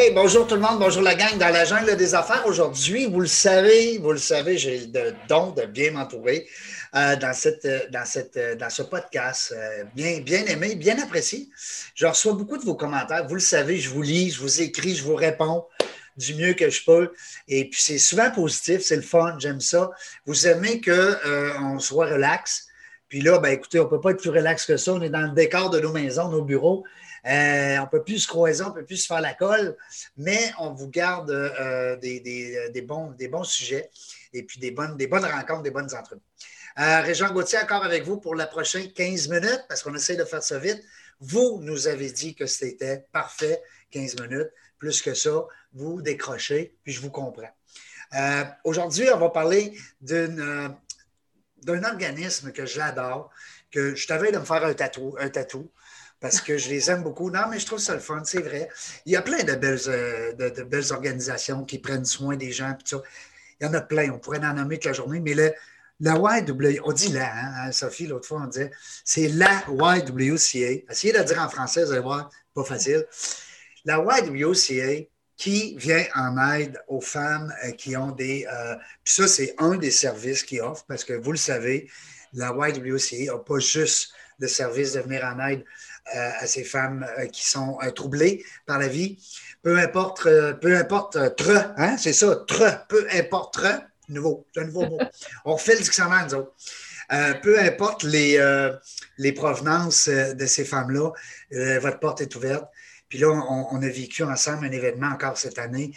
Hey, bonjour tout le monde, bonjour la gang dans la jungle des affaires. Aujourd'hui, vous le savez, vous le savez, j'ai le don de bien m'entourer euh, dans, cette, euh, dans, cette, euh, dans ce podcast. bien, bien aimé, bien apprécié. Je reçois beaucoup de vos commentaires. Vous le savez, je vous lis, je vous écris, je vous réponds du mieux que je peux. Et puis, c'est souvent positif, c'est le fun, j'aime ça. Vous aimez qu'on soit relax. Puis là, ben, écoutez, on ne peut pas être plus relax que ça. On est dans le décor de nos maisons, nos bureaux. Euh, on ne peut plus se croiser, on ne peut plus se faire la colle, mais on vous garde euh, des, bons, des bons sujets et puis des bonnes, rencontres, des bonnes entrevues. Euh, Régent Gauthier, encore avec vous pour la prochaine 15 minutes, parce qu'on essaie de faire ça vite. Vous nous avez dit que c'était parfait, 15 minutes. Plus que ça, vous décrochez, puis je vous comprends. Aujourd'hui, on va parler d'un organisme que j'adore, que je t'avais de me faire un un tatou parce que je les aime beaucoup. Non, mais je trouve ça le fun, c'est vrai. Il y a plein de belles, euh, de, belles organisations qui prennent soin des gens. Il y en a plein, on pourrait en nommer toute la journée, mais le, la YWCA, on dit la, hein, hein, Sophie, l'autre fois, on disait, c'est la YWCA. Essayez de le dire en français, vous allez voir, pas facile. La YWCA qui vient en aide aux femmes euh, qui ont des. Euh, puis ça, c'est un des services qu'ils offrent parce que vous le savez, la YWCA n'a pas juste le service de venir en aide à ces femmes euh, qui sont euh, troublées par la vie. Peu importe, peu importe, tre, hein, c'est ça, tre, peu importe, tre, nouveau, c'est un nouveau mot. On fait le dictionnaire, nous autres. peu importe les, les provenances de ces femmes-là, votre porte est ouverte. Puis là, on, a vécu ensemble un événement encore cette année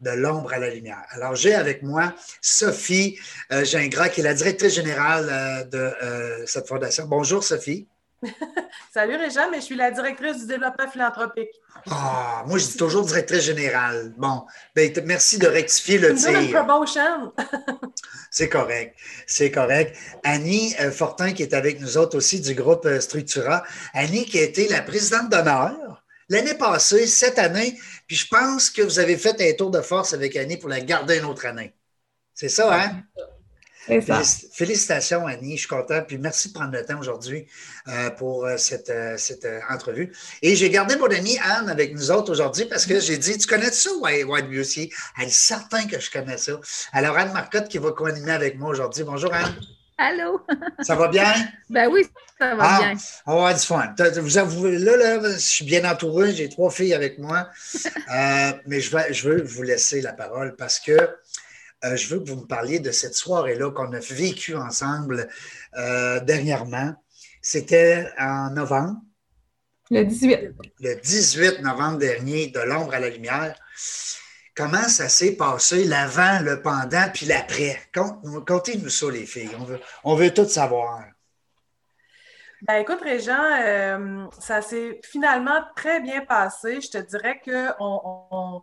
de l'ombre à la lumière. Alors, j'ai avec moi Sophie Gingras, qui est la directrice générale de cette fondation. Bonjour, Sophie. Salut Réjean, mais je suis la directrice du développement philanthropique. Ah, moi je dis toujours directrice générale. Bon, ben, merci de rectifier le tir. c'est correct, c'est correct. Annie euh, Fortin qui est avec nous autres aussi du groupe euh, Structura. Annie qui a été la présidente d'honneur l'année passée, cette année, puis je pense que vous avez fait un tour de force avec Annie pour la garder une autre année. C'est ça, hein? Félicitations, Annie. Je suis content. Puis merci de prendre le temps aujourd'hui euh, pour euh, cette, euh, cette entrevue. Et j'ai gardé mon amie Anne avec nous autres aujourd'hui parce que j'ai dit Tu connais ça, White Beauty Elle est certain que je connais ça. Alors, Anne Marcotte qui va co-animer avec moi aujourd'hui. Bonjour, Anne. Allô? Ça va bien? Ben oui, ça va ah, bien. On va avoir du fun. Vous avouez, là, là, je suis bien entouré, j'ai trois filles avec moi, mais je, vais, je veux vous laisser la parole parce que euh, je veux que vous me parliez de cette soirée-là qu'on a vécue ensemble euh, dernièrement. C'était en novembre. Le 18. Le 18 novembre dernier, de l'ombre à la lumière. Comment ça s'est passé l'avant, le pendant, puis l'après? Contez-nous ça, les filles. On veut, on veut tout savoir. Ben, écoute, Régent, euh, ça s'est finalement très bien passé. Je te dirais qu'on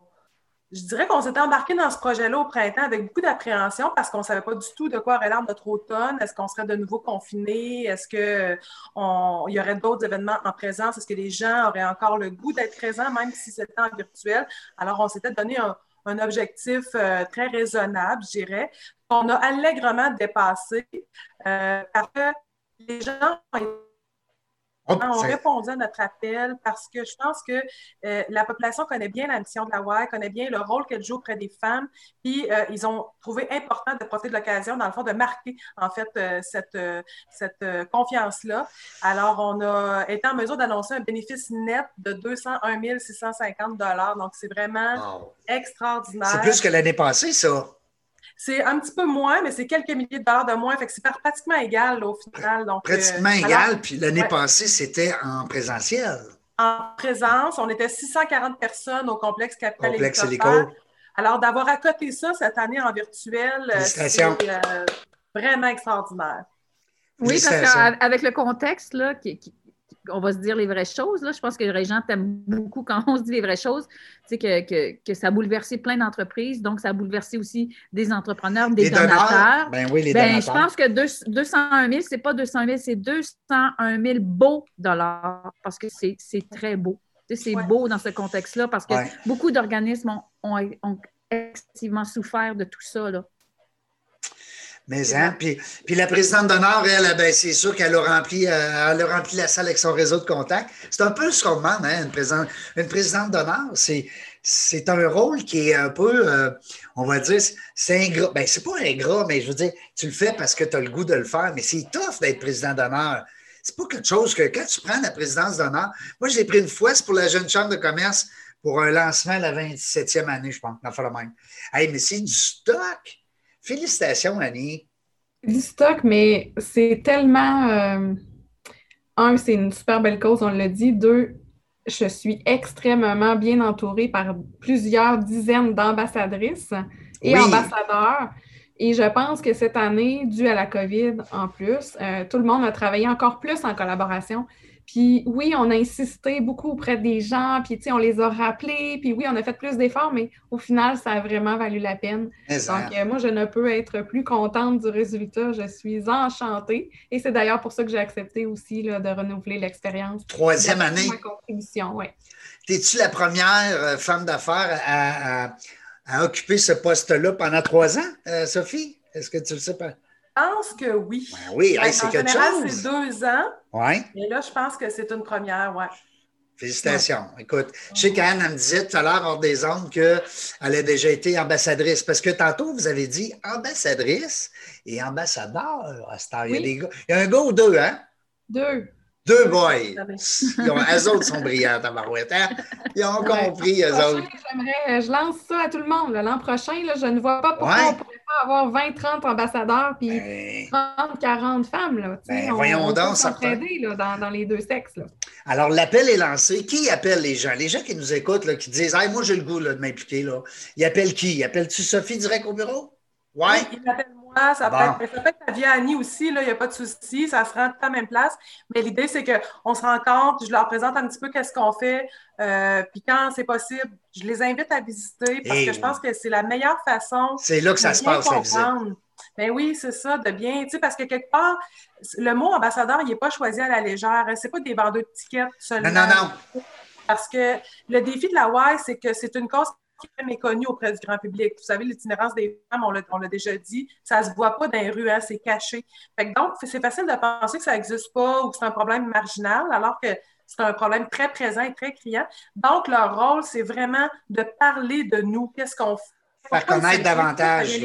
je dirais qu'on s'était embarqué dans ce projet-là au printemps avec beaucoup d'appréhension parce qu'on ne savait pas du tout de quoi aurait l'air notre automne. Est-ce qu'on serait de nouveau confiné? Est-ce qu'il y aurait d'autres événements en présence? Est-ce que les gens auraient encore le goût d'être présents, même si c'était en virtuel? Alors, on s'était donné un, objectif euh, très raisonnable, je dirais, qu'on a allègrement dépassé euh, parce que les gens ont on a répondu à notre appel parce que je pense que euh, la population connaît bien la mission de la WAI, connaît bien le rôle qu'elle joue auprès des femmes, puis euh, ils ont trouvé important de profiter de l'occasion, dans le fond, de marquer en fait euh, cette, cette confiance-là. Alors, on a été en mesure d'annoncer un bénéfice net de 201 650 donc c'est vraiment extraordinaire. C'est plus que l'année passée, ça. C'est un petit peu moins, mais c'est quelques milliers de dollars de moins. Fait que c'est pratiquement égal au final. Donc, pratiquement euh, égal. Puis l'année passée, c'était en présentiel. En présence, on était 640 personnes au complexe Capital Complexe Alors, d'avoir à côté ça cette année en virtuel, euh, c'est euh, vraiment extraordinaire. Oui, parce qu'avec le contexte là, qui, on va se dire les vraies choses. Là. Je pense que les gens t'aiment beaucoup quand on se dit les vraies choses. Tu sais, que, que, ça a bouleversé plein d'entreprises. Donc, ça a bouleversé aussi des entrepreneurs, des donateurs. Ben oui, les ben, Je pense que 201 000, ce n'est pas 200 000, c'est 201 000 beaux dollars parce que c'est très beau. Tu sais, c'est beau dans ce contexte-là parce que beaucoup d'organismes ont, ont, ont, excessivement souffert de tout ça. Là. Mais hein, puis, puis la présidente d'honneur, elle, ben, c'est sûr qu'elle a, rempli, euh, elle a rempli la salle avec son réseau de contacts. C'est un peu ce qu'on demande, hein, une, présidente, une présidente d'honneur. C'est, c'est un rôle qui est un peu, euh, on va dire, c'est ingrat. Ben, c'est pas ingrat, mais je veux dire, tu le fais parce que tu as le goût de le faire, mais c'est tough d'être président d'honneur. C'est pas quelque chose que quand tu prends la présidence d'honneur, moi, je l'ai pris une fois, c'est pour la jeune chambre de commerce pour un lancement la 27e année, je pense, dans le même. Hey, mais c'est du stock. Félicitations, Annie. Du stock, mais c'est tellement. Euh, un, c'est une super belle cause, on l'a dit. Deux, je suis extrêmement bien entourée par plusieurs dizaines d'ambassadrices et ambassadeurs. Et je pense que cette année, dû à la COVID en plus, euh, tout le monde a travaillé encore plus en collaboration. Puis oui, on a insisté beaucoup auprès des gens, puis on les a rappelés, puis oui, on a fait plus d'efforts, mais au final, ça a vraiment valu la peine. Donc, euh, moi, je ne peux être plus contente du résultat. Je suis enchantée. Et c'est d'ailleurs pour ça que j'ai accepté aussi là, de renouveler l'expérience. Troisième année. Ma contribution, oui. Es-tu la première euh, femme d'affaires à, occuper ce poste-là pendant trois ans, euh, Sophie? Est-ce que tu le sais pas? Je pense que oui. Ben oui, c'est quelque général, c'est deux ans. Oui. Et là, je pense que c'est une première, oui. Félicitations. Écoute, je sais qu'Anne me disait tout à l'heure hors des ondes qu'elle a déjà été ambassadrice. Parce que tantôt, vous avez dit ambassadrice et ambassadeur. À il, y a des gars. il y a un gars ou deux, hein? Deux. Deux boys. Ils ont, eux autres sont brillants, à Marouette. Hein? Ils ont compris, eux autres. Je lance ça à tout le monde. L'an prochain, là, je ne vois pas pourquoi on pas avoir 20-30 ambassadeurs puis 30-40 ben. femmes. Là, ben, voyons donc, ça là, dans, dans, les deux sexes. Là. Alors, l'appel est lancé. Qui appelle les gens? Les gens qui nous écoutent, là, qui disent hey, Moi, j'ai le goût de m'impliquer. Ils appellent qui? Appelles-tu Sophie direct au bureau? Ouais. Oui, ils m'appellent ça, peut être, ça peut être via Annie aussi, il n'y a pas de souci, ça se rend à la même place. Mais l'idée, c'est qu'on se rencontre, je leur présente un petit peu qu'est-ce qu'on fait, euh, puis quand c'est possible, je les invite à visiter parce que je pense que c'est la meilleure façon. C'est là que ça se passe, Mais ben oui, c'est ça, de bien, tu sais, parce que quelque part, le mot ambassadeur, il n'est pas choisi à la légère. C'est pas des vendeurs de tickets seulement. Non, non, non. Parce que le défi de la Y, c'est que c'est une cause très méconnu auprès du grand public. Vous savez, l'itinérance des femmes, on l'a déjà dit, ça ne se voit pas dans les rues, hein, c'est caché. donc, c'est facile de penser que ça n'existe pas ou que c'est un problème marginal, alors que c'est un problème très présent et très criant. Donc, leur rôle, c'est vraiment de parler de nous, qu'est-ce qu'on fait? Faire connaître davantage.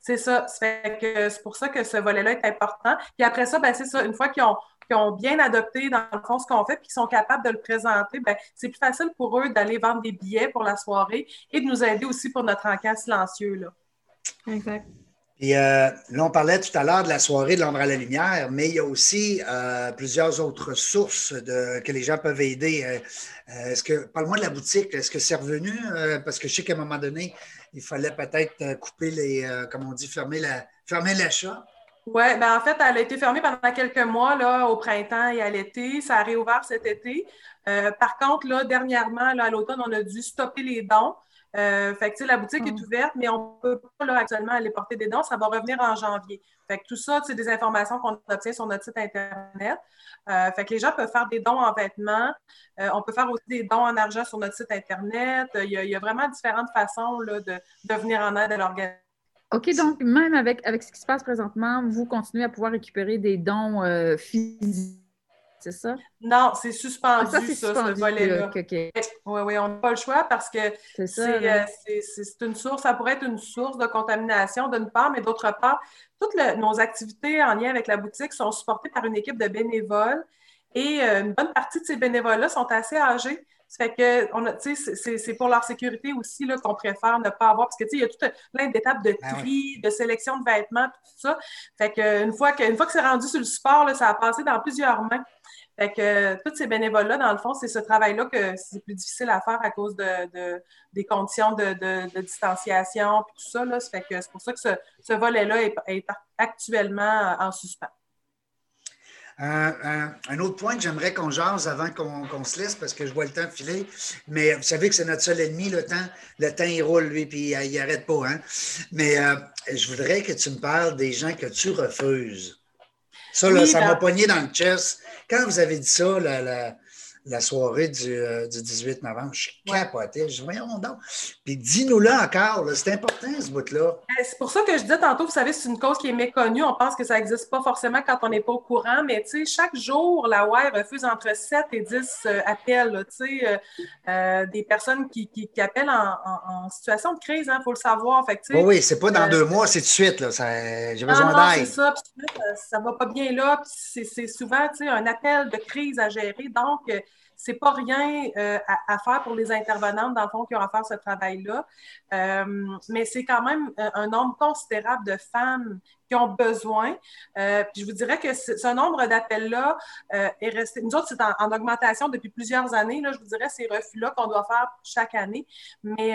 C'est ça. C'est pour ça que ce volet-là est important. Puis après ça, ben, c'est ça. Une fois qu'ils ont qui ont bien adopté, dans le fond, ce qu'on fait, puis qui sont capables de le présenter, ben, c'est plus facile pour eux d'aller vendre des billets pour la soirée et de nous aider aussi pour notre encas silencieux. Là. Exact. Et euh, là, on parlait tout à l'heure de la soirée de l'ombre à la lumière, mais il y a aussi euh, plusieurs autres sources de, que les gens peuvent aider. Euh, est-ce que, parle-moi de la boutique, est-ce que c'est revenu? parce que je sais qu'à un moment donné, il fallait peut-être couper les, comme on dit, fermer la, fermer l'achat. Oui, ben en fait, elle a été fermée pendant quelques mois là, au printemps et à l'été. Ça a réouvert cet été. Euh, par contre, là, dernièrement, là, à l'automne, on a dû stopper les dons. Euh, fait que, la boutique est ah. ouverte, mais on ne peut pas là, actuellement aller porter des dons. Ça va revenir en janvier. Fait que tout ça, c'est des informations qu'on obtient sur notre site Internet. Euh, fait que les gens peuvent faire des dons en vêtements. on peut faire aussi des dons en argent sur notre site Internet. Il y a, vraiment différentes façons là, de, de venir en aide à l'organisation OK, donc même avec, avec ce qui se passe présentement, vous continuez à pouvoir récupérer des dons euh, physiques, c'est ça? Non, c'est suspendu, ah, ça, ce volet-là. Oui, oui, on n'a pas le choix parce que euh, c'est une source, ça pourrait être une source de contamination d'une part, mais d'autre part, toutes nos activités en lien avec la boutique sont supportées par une équipe de bénévoles et euh, une bonne partie de ces bénévoles-là sont assez âgés. Ça fait que c'est pour leur sécurité aussi qu'on préfère ne pas avoir, parce que il y a tout plein d'étapes de ben tri, de sélection de vêtements, tout ça. Fait que une fois que, fois que c'est rendu sur le support, ça a passé dans plusieurs mains. Fait que tous ces bénévoles-là, dans le fond, c'est ce travail-là que c'est plus difficile à faire à cause de, des conditions de, distanciation et tout ça. Là. fait que c'est pour ça que ce, volet-là est, actuellement en suspens. Un, autre point que j'aimerais qu'on jase avant qu'on se laisse, parce que je vois le temps filer, mais vous savez que c'est notre seul ennemi, le temps. Le temps, il roule, lui, puis il n'arrête pas. Hein? Mais euh, je voudrais que tu me parles des gens que tu refuses. Ça, là, ça m'a ben- pogné dans le chest. Quand vous avez dit ça, la soirée du, 18 euh, novembre. Je suis capoté. Je dis, voyons donc. Puis dis-nous-le encore, c'est important ce bout-là. Ben, c'est pour ça que je disais tantôt, vous savez, c'est une cause qui est méconnue. On pense que ça n'existe pas forcément quand on n'est pas au courant, mais tu sais, chaque jour, la WAI refuse entre 7 et 10 euh, appels, tu sais, euh, des personnes qui, qui, appellent en, situation de crise, il hein, faut le savoir. Fait oui, oui, c'est pas dans deux mois, c'est de suite. J'ai besoin d'aide. c'est ça, ça, va pas bien là, c'est souvent, tu sais, un appel de crise à gérer. Donc, c'est pas rien euh, à, faire pour les intervenantes, dans le fond, qui ont à faire ce travail-là. Euh, mais c'est quand même euh, un nombre considérable de femmes qui ont besoin. puis je vous dirais que ce nombre d'appels-là est resté. Nous autres, c'est en, augmentation depuis plusieurs années. Là, je vous dirais ces refus-là qu'on doit faire chaque année. Mais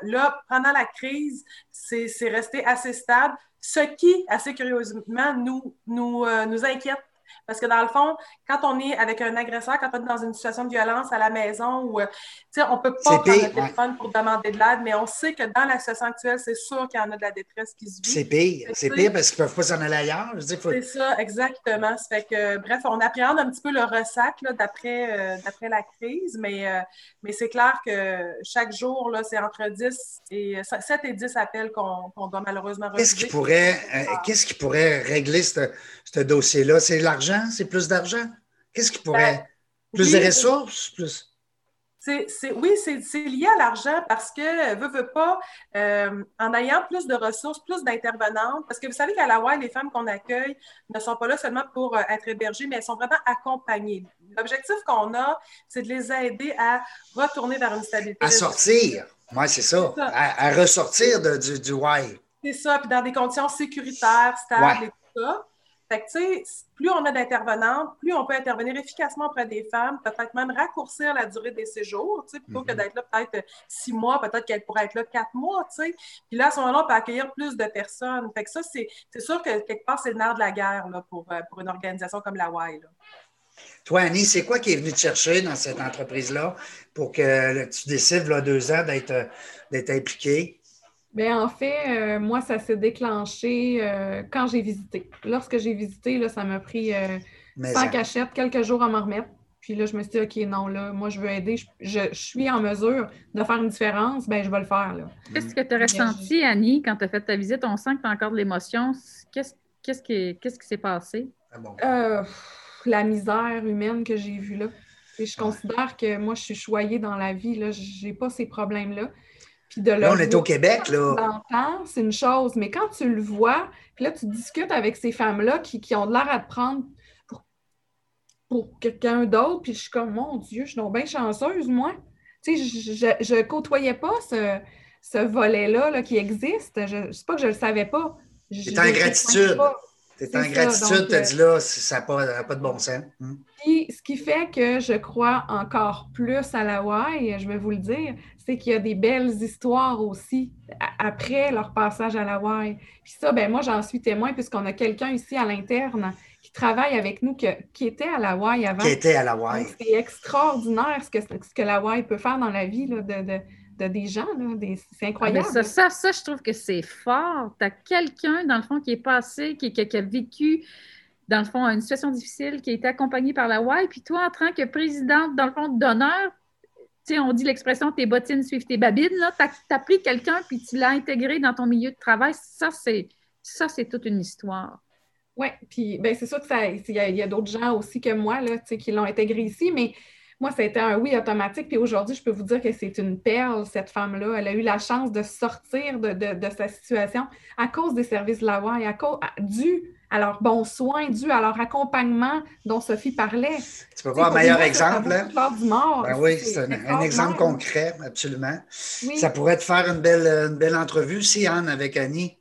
là, pendant la crise, c'est resté assez stable, ce qui, assez curieusement, nous, nous, nous inquiète parce que dans le fond, quand on est avec un agresseur, quand on est dans une situation de violence à la maison, ou, euh, on ne peut pas prendre le téléphone pour demander de l'aide, mais on sait que dans la situation actuelle, c'est sûr qu'il y en a de la détresse qui se vit. C'est pire. C'est pire parce qu'ils ne peuvent pas s'en aller ailleurs. C'est ça, exactement. Ça fait que, bref, on appréhende un petit peu le ressac euh, d'après la crise, mais, euh, mais c'est clair que chaque jour, c'est entre 10 et 7 et 10 appels qu'on doit malheureusement Qu'est-ce qui pourrait, qu'est-ce qui pourrait régler ce dossier-là? C'est l'argent c'est plus d'argent? Qu'est-ce qui pourrait. Ben, plus de ressources? Plus? oui, c'est lié à l'argent parce que, veut, veut pas, euh, en ayant plus de ressources, plus d'intervenantes, parce que vous savez qu'à la WAI, les femmes qu'on accueille ne sont pas là seulement pour euh, être hébergées, mais elles sont vraiment accompagnées. L'objectif qu'on a, c'est de les aider à retourner vers une stabilité. À sortir, oui, c'est ça. À, ressortir de, du, du. C'est ça, puis dans des conditions sécuritaires, stables et tout ça. Fait que, tu sais, plus on a d'intervenantes, plus on peut intervenir efficacement auprès des femmes, peut-être même raccourcir la durée des séjours, tu sais, plutôt que mhm. d'être là peut-être six mois, peut-être qu'elle pourrait être là quatre mois, tu sais. Puis là, à ce moment-là, on peut accueillir plus de personnes. Fait que ça, c'est sûr que quelque part, c'est le nerf de la guerre là, pour, euh, pour une organisation comme la WAI. Toi, Annie, c'est quoi qui est venu te chercher dans cette entreprise-là pour que tu décides, là, deux ans, d'être impliquée? Bien, en fait, euh, moi, ça s'est déclenché euh, quand j'ai visité. Lorsque j'ai visité, là, ça m'a pris euh, sans cachette quelques jours à m'en remettre. Puis là, je me suis dit, OK, non, là, moi, je veux aider. Je, suis en mesure de faire une différence, bien, je vais le faire. Qu'est-ce que tu as ressenti, Annie, quand tu as fait ta visite? On sent que tu as encore de l'émotion. Qu'est-ce, qu'est-ce, qui, qu'est-ce qui s'est passé? Ah la misère humaine que j'ai vue là. Et je considère que moi, je suis choyée dans la vie. Je n'ai pas ces problèmes-là là, on est au Québec, là. C'est une chose, mais quand tu le vois, puis là, tu discutes avec ces femmes-là qui, ont l'air à te prendre pour, quelqu'un d'autre, puis je suis comme, mon Dieu, je suis donc bien chanceuse, moi. Tu sais, je ne côtoyais pas ce, volet-là là, qui existe. Je ne sais pas que je ne le savais pas. C'est en gratitude. C'est en gratitude, tu as dit là, ça n'a pas, pas, de bon sens. Hmm. Puis, ce qui fait que je crois encore plus à la WAI, je vais vous le dire, c'est qu'il y a des belles histoires aussi après leur passage à la WAI. Puis ça, ben moi, j'en suis témoin puisqu'on a quelqu'un ici à l'interne qui travaille avec nous qui était à la WAI avant. Qui était à la WAI. C'est extraordinaire ce que, ce que peut faire dans la vie de, de, des gens. C'est incroyable. ça, ça, ça, je trouve que c'est fort. Tu as quelqu'un, dans le fond, qui est passé, qui, qui, qui a vécu dans le fond, une situation difficile, qui a été accompagné par la WAI, puis toi, en tant que présidente, dans le fond, d'honneur, sais, on dit l'expression tes bottines suivent tes babines. Tu as, pris quelqu'un puis tu l'as intégré dans ton milieu de travail. Ça, c'est toute une histoire. Oui, puis ben, c'est sûr que il y a, d'autres gens aussi que moi là, qui l'ont intégré ici, mais moi, ça a été un oui automatique. Puis aujourd'hui, je peux vous dire que c'est une perle, cette femme-là. Elle a eu la chance de sortir de, sa situation à cause des services de la à cause, dû à leur bon soin, dû à leur accompagnement dont Sophie parlait. Tu peux voir un meilleur exemple. Hein? Du mort, ben oui, c'est un, exemple concret, absolument. Ça pourrait te faire une belle, une belle entrevue, si Anne, avec Annie.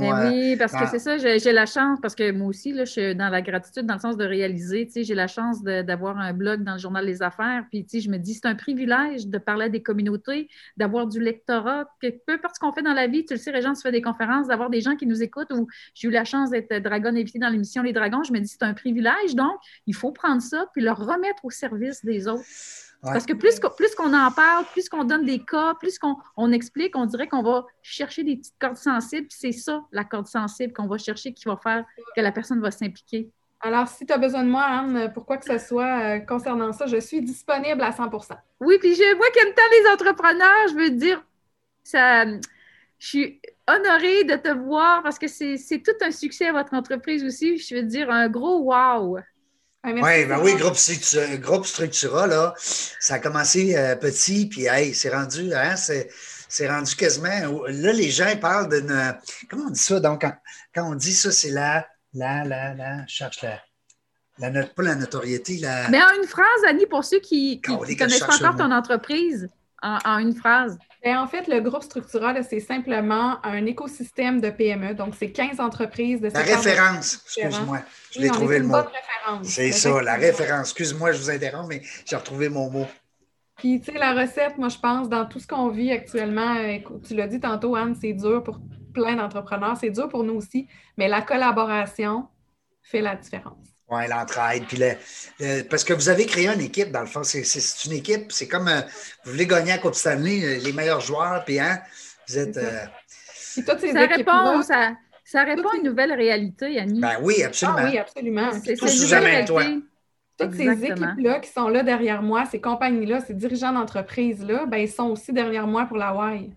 Ben oui, parce que c'est ça, j'ai la chance, parce que moi aussi, là, je suis dans la gratitude, dans le sens de réaliser, tu sais, j'ai la chance d'avoir un blog dans le journal Les Affaires, puis tu sais, je me dis, c'est un privilège de parler à des communautés, d'avoir du lectorat, que peu importe ce qu'on fait dans la vie, tu le sais, Régent, tu fais des conférences, d'avoir des gens qui nous écoutent, ou j'ai eu la chance d'être dragon invité dans l'émission Les Dragons, je me dis, c'est un privilège, donc il faut prendre ça, puis le remettre au service des autres. Parce que plus, plus qu'on en parle, plus qu'on donne des cas, plus qu'on on explique, on dirait qu'on va chercher des petites cordes sensibles. C'est ça, la corde sensible qu'on va chercher qui va faire que la personne va s'impliquer. Alors, si tu as besoin de moi, Anne, pour quoi que ce soit concernant ça, je suis disponible à 100% Oui, puis je vois qu'aime tant les entrepreneurs, je veux dire, ça, je suis honorée de te voir parce que c'est tout un succès à votre entreprise aussi. Je veux dire, un gros wow! Ah, ouais, ben oui, groupe, groupe Structura, là, ça a commencé euh, petit, puis hey, c'est rendu, hein, c'est rendu quasiment. Là, les gens parlent d'une. Comment on dit ça? Donc, quand, on dit ça, c'est la, la, la, la, je cherche la. La, pas la notoriété, la. Mais en une phrase, Annie, pour ceux qui ne connaissent pas encore ton entreprise, en une phrase. Ben, en fait, le groupe structural, c'est simplement un écosystème de PME. Donc, c'est 15 entreprises de La référence, excuse-moi. Je l'ai trouvé le mot. C'est ça, la référence. Excuse-moi, je vous interromps, mais j'ai retrouvé mon mot. Puis, tu sais, la recette, moi, je pense, dans tout ce qu'on vit actuellement, tu l'as dit tantôt, Anne, c'est dur pour plein d'entrepreneurs. C'est dur pour nous aussi, mais la collaboration fait la différence. Oui, l'entraide. Puis parce que vous avez créé une équipe, dans le fond. C'est une équipe. C'est comme euh, vous voulez gagner à Coupe Stanley, euh, les meilleurs joueurs, puis hein, vous êtes. Euh, ça, répond, ça, ça, répond à une nouvelle réalité, Annie. Ben oui, absolument. Ah, oui, absolument. C'est toi. Toutes ces équipes-là qui sont là derrière moi, ces compagnies-là, ces dirigeants d'entreprise-là, ben, ils sont aussi derrière moi pour la Y.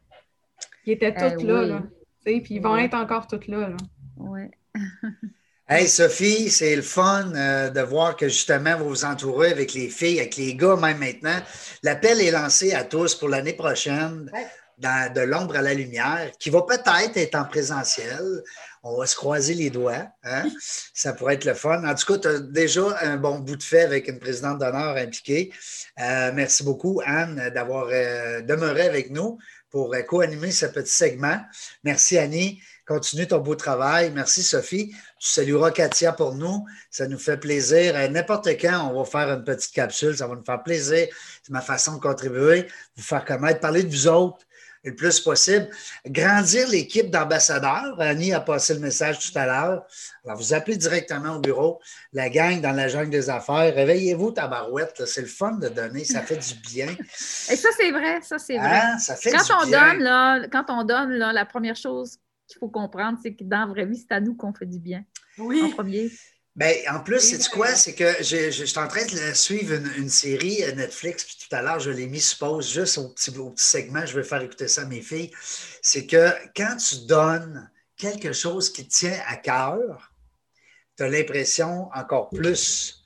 Ils étaient eh toutes là, là. Puis ils vont être encore toutes là. là. Oui. Hey Sophie, c'est le fun euh, de voir que justement vous vous entourez avec les filles, avec les gars même maintenant. L'appel est lancé à tous pour l'année prochaine, dans, de l'ombre à la lumière, qui va peut-être être en présentiel. On va se croiser les doigts. Hein? Ça pourrait être le fun. En tout cas, tu as déjà un bon bout de fait avec une présidente d'honneur impliquée. Euh, merci beaucoup, Anne, d'avoir euh, demeuré avec nous pour co-animer ce petit segment. Merci, Annie. Continue ton beau travail. Merci, Sophie. Tu salueras Katia pour nous. Ça nous fait plaisir. N'importe quand, on va faire une petite capsule. Ça va nous faire plaisir. C'est ma façon de contribuer, vous faire connaître, parler de vous autres le plus possible. Grandir l'équipe d'ambassadeurs. Annie a passé le message tout à l'heure. Alors, vous appelez directement au bureau. La gang dans la jungle des affaires. Réveillez-vous, tabarouette. C'est le fun de donner. Ça fait du bien. Et ça, c'est vrai. Ça, c'est vrai. Hein? Ça fait quand du on bien. Donne, là, quand on donne, là, la première chose qu'il faut comprendre, c'est que dans la vraie vie, c'est à nous qu'on fait du bien. Oui. En premier. Bien, en plus, c'est quoi? C'est que je, je, suis en train de suivre une, série euh, Netflix, puis tout à l'heure, je l'ai mis, suppose, juste au petit, au petit segment, je vais faire écouter ça à mes filles. C'est que quand tu donnes quelque chose qui te tient à cœur, tu as l'impression encore plus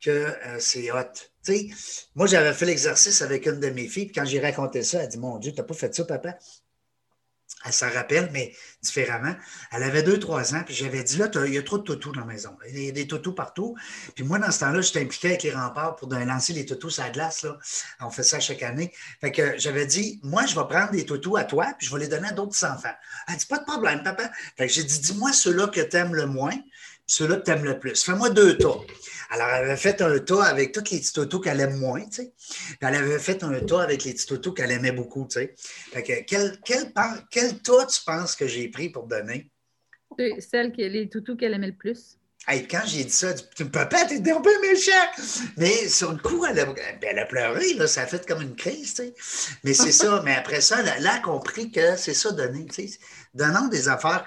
que euh, c'est hot. sais, moi, j'avais fait l'exercice avec une de mes filles, puis quand j'ai raconté ça, elle dit Mon Dieu, tu n'as pas fait ça, papa elle s'en rappelle, mais différemment. Elle avait deux, trois ans, puis j'avais dit, là, il y a trop de toutous dans la maison. Il y a des toutous partout. Puis moi, dans ce temps-là, j'étais impliqué avec les remparts pour lancer les toutous à la glace. Là. On fait ça chaque année. Fait que j'avais dit, moi, je vais prendre des toutous à toi, puis je vais les donner à d'autres enfants. Elle dit, pas de problème, papa. Fait que j'ai dit, dis-moi ceux-là que tu aimes le moins, ceux-là que tu aimes le plus. Fais-moi deux tas. Alors, elle avait fait un tas avec tous les petits totos qu'elle aime moins, tu sais. elle avait fait un tas avec les petits totos qu'elle aimait beaucoup, tu sais. Fait que, quel, quel, tu penses que j'ai pris pour donner? Celle qui les toutous qu'elle aimait le plus? Quand j'ai dit ça, tu papa, t'es un peu méchant. Mais sur le coup, elle a, pleuré, là, ça a fait comme une crise. Mais c'est ça. Mais après ça, elle, a compris que c'est ça donner, tu sais. Donnons des affaires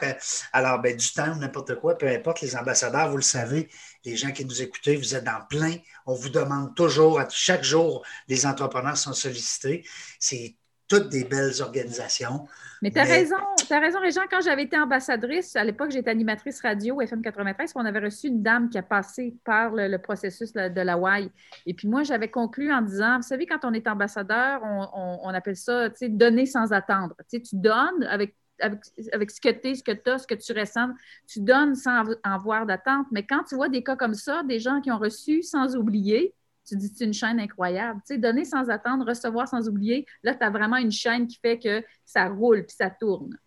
alors, ben, du temps ou n'importe quoi, peu importe, les ambassadeurs, vous le savez, les gens qui nous écoutent, vous êtes dans plein. On vous demande toujours, chaque jour, les entrepreneurs sont sollicités. C'est toutes des belles organisations. Mais tu as raison, tu as raison, Régent. Quand j'avais été ambassadrice, à l'époque, j'étais animatrice radio FM 93, on avait reçu une dame qui a passé par le, processus de la WAI. Et puis moi, j'avais conclu en disant, vous savez, quand on est ambassadeur, on, appelle ça, tu sais, donner sans attendre. Tu sais, tu donnes avec avec, ce que tu es, ce que tu as, ce que tu ressens. Tu donnes sans avoir d'attente. Mais quand tu vois des cas comme ça, des gens qui ont reçu sans oublier, tu dis c'est une chaîne incroyable. Tu sais, donner sans attendre, recevoir sans oublier, là, tu as vraiment une chaîne qui fait que ça roule puis ça tourne.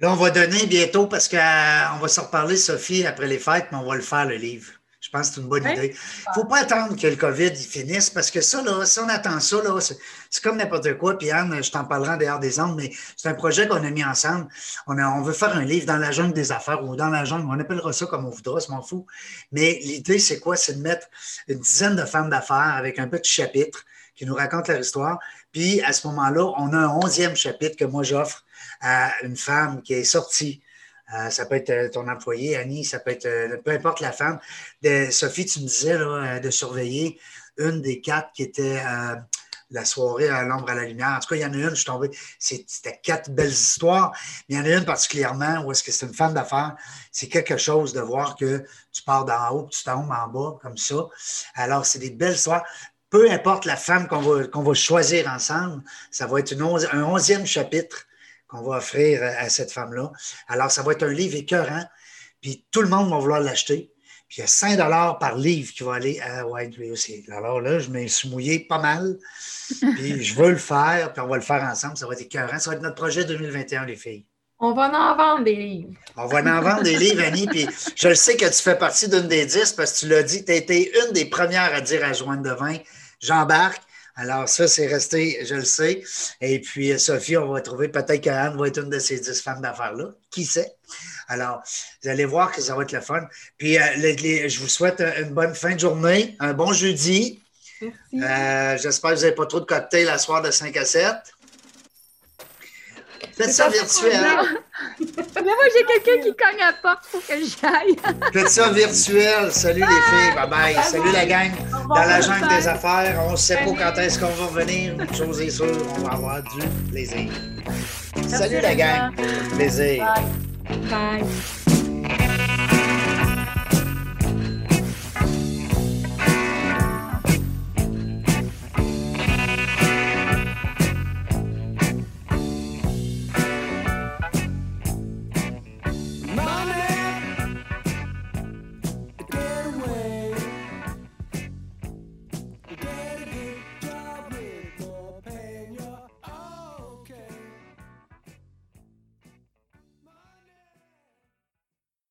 Là, on va donner bientôt parce qu'on euh, va se reparler, Sophie, après les fêtes, mais on va le faire, le livre. Je pense que c'est une bonne idée. Il ne faut pas attendre que le COVID finisse parce que ça, là, si on attend ça, là, c'est, comme n'importe quoi. Puis Anne, je t'en parlerai en dehors des ondes, mais c'est un projet qu'on a mis ensemble. On, on veut faire un livre dans la jungle des affaires ou dans la jungle, on appellera ça comme on voudra, je m'en fous. Mais l'idée, c'est quoi? C'est de mettre une dizaine de femmes d'affaires avec un petit chapitre qui nous raconte leur histoire. Puis à ce moment-là, on a un onzième chapitre que moi j'offre à une femme qui est sortie ça peut être ton employé, Annie, ça peut être peu importe la femme. Sophie, tu me disais de surveiller une des quatre qui était la soirée à l'ombre à la lumière. En tout cas, il y en a une, je suis tombé. C'était quatre belles histoires, mais il y en a une particulièrement où est-ce que c'est une femme d'affaires. C'est quelque chose de voir que tu pars d'en haut, tu tombes en bas, comme ça. Alors, c'est des belles histoires. Peu importe la femme qu'on va, qu'on va choisir ensemble, ça va être un onzième chapitre qu'on va offrir à cette femme-là. Alors, ça va être un livre écœurant, puis tout le monde va vouloir l'acheter. Puis il y a 5 par livre qui va aller à White aussi. Alors là, je me suis mouillé pas mal. Puis je veux le faire, puis on va le faire ensemble. Ça va être écœurant. Ça va être notre projet 2021, les filles. On va en vendre des livres. On va en vendre des livres, Annie. Puis je le sais que tu fais partie d'une des dix parce que tu l'as dit, tu as été une des premières à dire à Joanne Devin j'embarque. Alors, ça, c'est resté, je le sais. Et puis, Sophie, on va trouver peut-être qu'Anne va être une de ces dix femmes d'affaires-là. Qui sait? Alors, vous allez voir que ça va être le fun. Puis, euh, je vous souhaite une bonne fin de journée, un bon jeudi. Merci. Euh, j'espère que vous n'avez pas trop de cocktails la soir de 5 à 7. Faites ça virtuel. Mais moi, j'ai quelqu'un qui cogne à la porte pour que j'aille. Faites ça virtuel. Salut les filles. Bye bye. Salut la gang. Dans la jungle des affaires, on ne sait pas quand est-ce qu'on va revenir. Une chose est sûre, on va avoir du plaisir. Salut la gang. Plaisir. Bye.